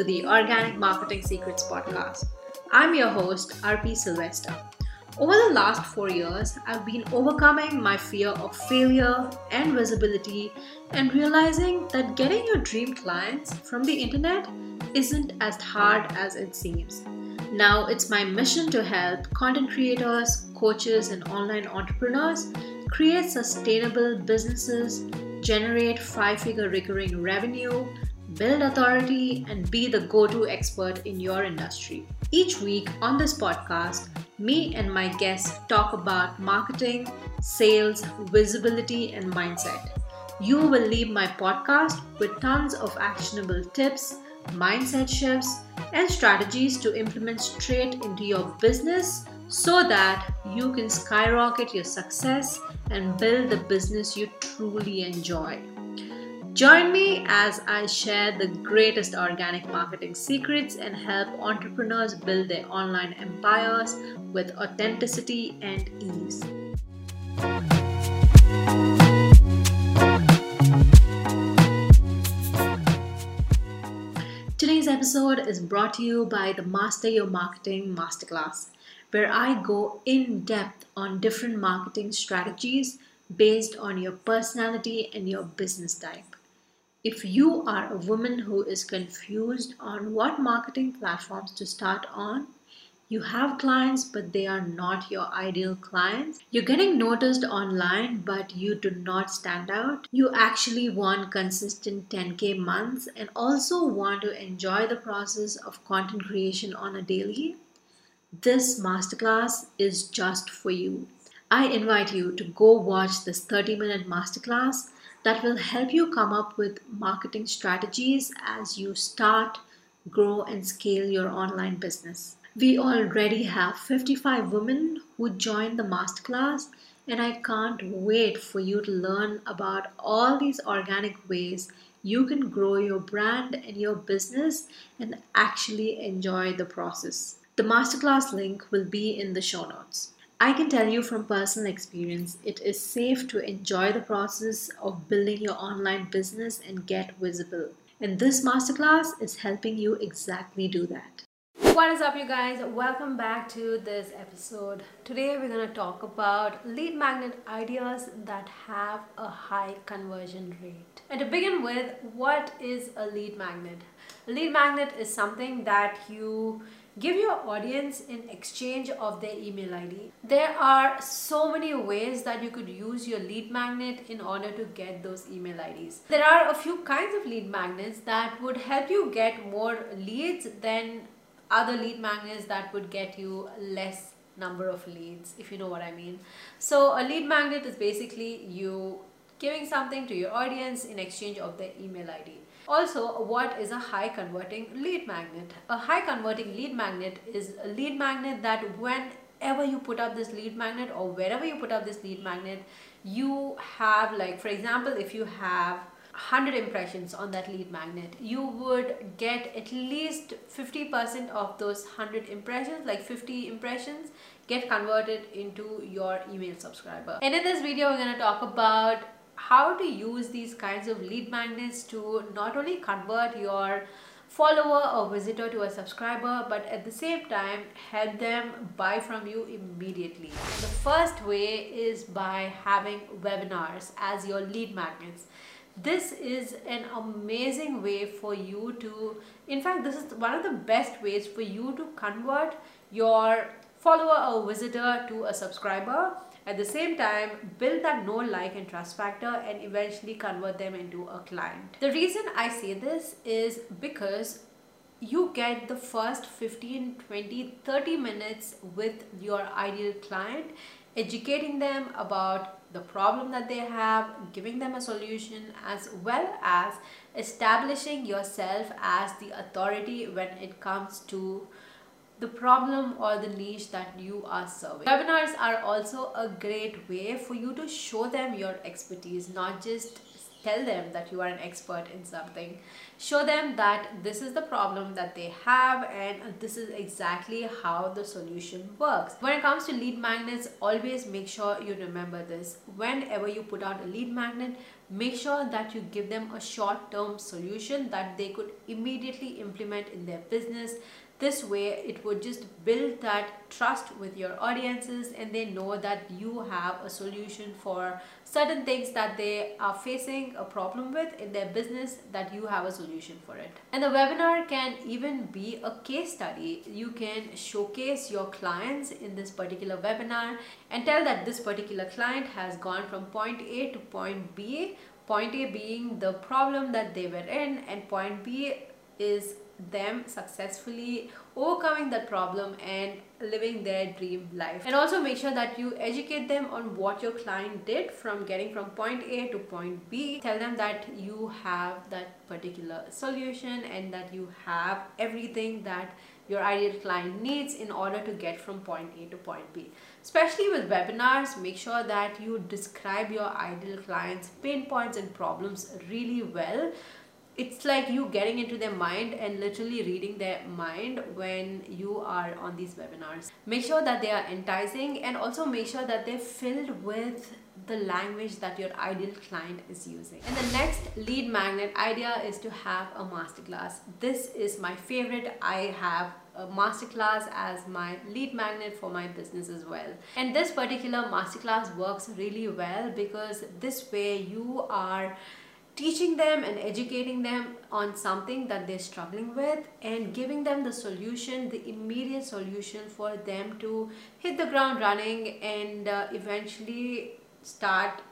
to the Organic Marketing Secrets podcast. I'm your host, RP Sylvester. Over the last four years, I've been overcoming my fear of failure and visibility and realizing that getting your dream clients from the internet isn't as hard as it seems. Now, it's my mission to help content creators, coaches, and online entrepreneurs create sustainable businesses, generate five figure recurring revenue, build authority, and be the go to expert in your industry. Each week on this podcast, me and my guests talk about marketing, sales, visibility, and mindset. You will leave my podcast with tons of actionable tips, mindset shifts, and strategies to implement straight into your business so that you can skyrocket your success and build the business you truly enjoy. Join me as I share the greatest organic marketing secrets and help entrepreneurs build their online empires with authenticity and ease. Today's episode is brought to you by the Master Your Marketing Masterclass, where I go in depth on different marketing strategies based on your personality and your business type. If you are a woman who is confused on what marketing platforms to start on, you have clients but they are not your ideal clients. You're getting noticed online but you do not stand out. You actually want consistent 10k months and also want to enjoy the process of content creation on a daily. This masterclass is just for you. I invite you to go watch this 30 minute masterclass that will help you come up with marketing strategies as you start, grow, and scale your online business. We already have 55 women who joined the masterclass, and I can't wait for you to learn about all these organic ways you can grow your brand and your business and actually enjoy the process. The masterclass link will be in the show notes. I can tell you from personal experience, it is safe to enjoy the process of building your online business and get visible. And this masterclass is helping you exactly do that. What is up, you guys? Welcome back to this episode. Today, we're going to talk about lead magnet ideas that have a high conversion rate. And to begin with, what is a lead magnet? A lead magnet is something that you give your audience in exchange of their email ID. There are so many ways that you could use your lead magnet in order to get those email IDs. There are a few kinds of lead magnets that would help you get more leads than other lead magnets that would get you less number of leads if you know what I mean. So a lead magnet is basically you giving something to your audience in exchange of their email ID. Also, what is a high converting lead magnet? A high converting lead magnet is a lead magnet that whenever you put up this lead magnet or wherever you put up this lead magnet, you have like, for example, if you have 100 impressions on that lead magnet, you would get at least 50% of those 100 impressions, like 50 impressions, get converted into your email subscriber. And in this video, we're going to talk about how to use these kinds of lead magnets to not only convert your follower or visitor to a subscriber but at the same time help them buy from you immediately. The first way is by having webinars as your lead magnets. This is an amazing way for you to, in fact, this is one of the best ways for you to convert your follower or visitor to a subscriber at the same time, build that know, like, and trust factor and eventually convert them into a client. The reason I say this is because you get the first 15, 20, 30 minutes with your ideal client, educating them about the problem that they have, giving them a solution, as well as establishing yourself as the authority when it comes to the problem or the niche that you are serving. Webinars are also a great way for you to show them your expertise, not just tell them that you are an expert in something. Show them that this is the problem that they have and this is exactly how the solution works. When it comes to lead magnets always make sure you remember this. Whenever you put out a lead magnet make sure that you give them a short-term solution that they could immediately implement in their business this way it would just build that trust with your audiences and they know that you have a solution for certain things that they are facing a problem with in their business that you have a solution for it. And the webinar can even be a case study. You can showcase your clients in this particular webinar and tell that this particular client has gone from point A to point B. Point A being the problem that they were in and point B is them successfully overcoming that problem and living their dream life. And also make sure that you educate them on what your client did from getting from point A to point B. Tell them that you have that particular solution and that you have everything that your ideal client needs in order to get from point A to point B. Especially with webinars make sure that you describe your ideal clients pain points and problems really well it's like you getting into their mind and literally reading their mind when you are on these webinars. Make sure that they are enticing and also make sure that they're filled with the language that your ideal client is using. And the next lead magnet idea is to have a masterclass. This is my favorite. I have a masterclass as my lead magnet for my business as well. And this particular masterclass works really well because this way you are teaching them and educating them on something that they're struggling with and giving them the solution, the immediate solution for them to hit the ground running and uh, eventually start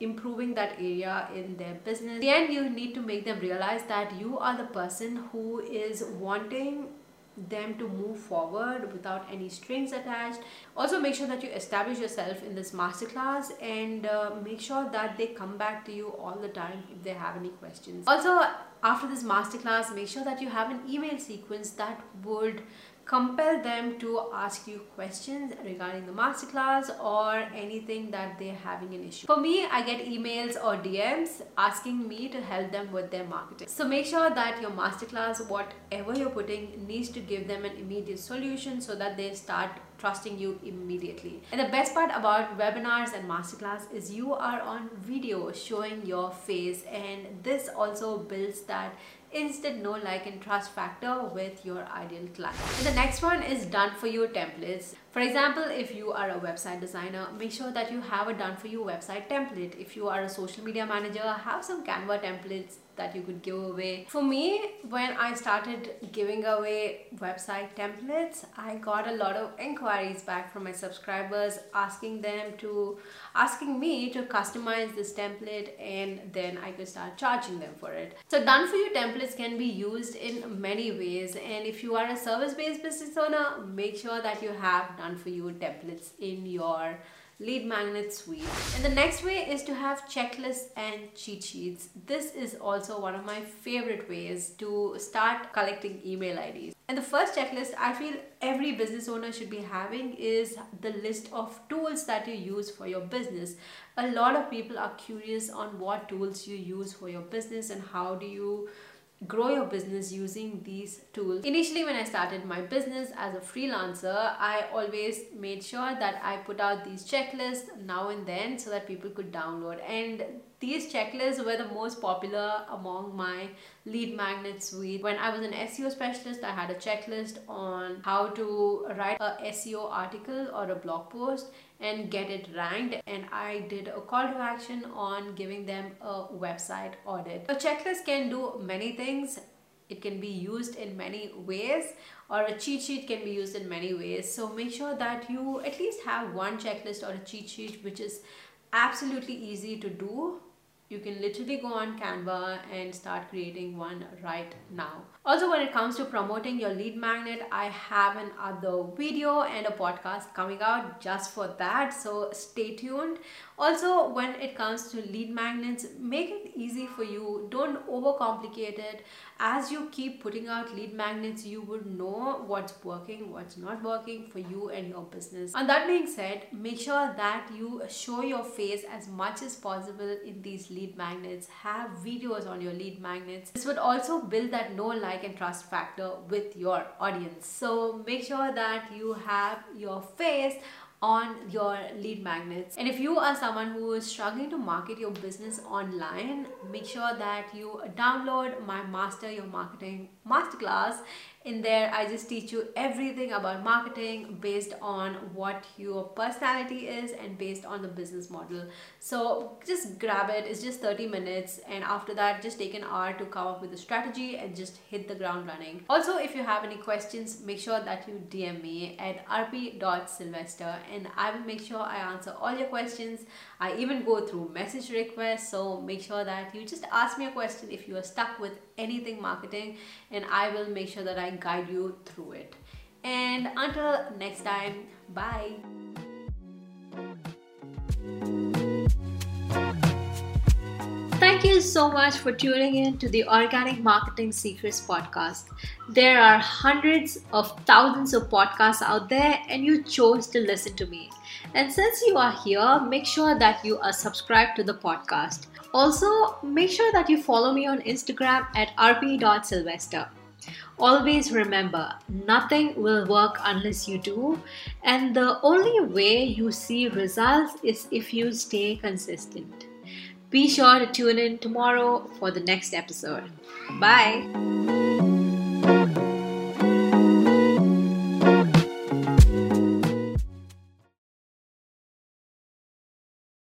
improving that area in their business. In the end, you need to make them realize that you are the person who is wanting them to move forward without any strings attached. Also make sure that you establish yourself in this masterclass and uh, make sure that they come back to you all the time if they have any questions. Also after this masterclass make sure that you have an email sequence that would compel them to ask you questions regarding the masterclass or anything that they're having an issue. For me, I get emails or DMs asking me to help them with their marketing. So make sure that your masterclass, whatever you're putting, needs to give them an immediate solution so that they start trusting you immediately. And the best part about webinars and masterclass is you are on video showing your face and this also builds that instant know like and trust factor with your ideal client. The next one is done for you templates. For example if you are a website designer make sure that you have a done for you website template. If you are a social media manager have some canva templates that you could give away. For me, when I started giving away website templates, I got a lot of inquiries back from my subscribers asking them to, asking me to customize this template and then I could start charging them for it. So done for you templates can be used in many ways and if you are a service-based business owner, make sure that you have done for you templates in your lead magnet suite. And the next way is to have checklists and cheat sheets. This is also one of my favorite ways to start collecting email IDs. And the first checklist I feel every business owner should be having is the list of tools that you use for your business. A lot of people are curious on what tools you use for your business and how do you grow your business using these tools. Initially when I started my business as a freelancer, I always made sure that I put out these checklists now and then so that people could download and these checklists were the most popular among my lead magnet suite. When I was an SEO specialist, I had a checklist on how to write a SEO article or a blog post and get it ranked and I did a call to action on giving them a website audit. A checklist can do many things. It can be used in many ways or a cheat sheet can be used in many ways. So make sure that you at least have one checklist or a cheat sheet which is absolutely easy to do you can literally go on Canva and start creating one right now. Also, when it comes to promoting your lead magnet, I have another video and a podcast coming out just for that. So stay tuned. Also, when it comes to lead magnets, make it easy for you. Don't overcomplicate it. As you keep putting out lead magnets, you would know what's working, what's not working for you and your business. And that being said, make sure that you show your face as much as possible in these lead magnets. Have videos on your lead magnets. This would also build that know, like, and trust factor with your audience. So make sure that you have your face on your lead magnets. And if you are someone who is struggling to market your business online, make sure that you download my Master Your Marketing Masterclass in there i just teach you everything about marketing based on what your personality is and based on the business model. So just grab it. It's just 30 minutes and after that just take an hour to come up with a strategy and just hit the ground running. Also if you have any questions make sure that you dm me at rp.sylvester and i will make sure i answer all your questions. I even go through message requests so make sure that you just ask me a question if you are stuck with anything marketing and i will make sure that i guide you through it. And until next time, bye. Thank you so much for tuning in to the Organic Marketing Secrets podcast. There are hundreds of thousands of podcasts out there, and you chose to listen to me. And since you are here, make sure that you are subscribed to the podcast. Also, make sure that you follow me on Instagram at rp.sylvester. Always remember, nothing will work unless you do, and the only way you see results is if you stay consistent. Be sure to tune in tomorrow for the next episode. Bye.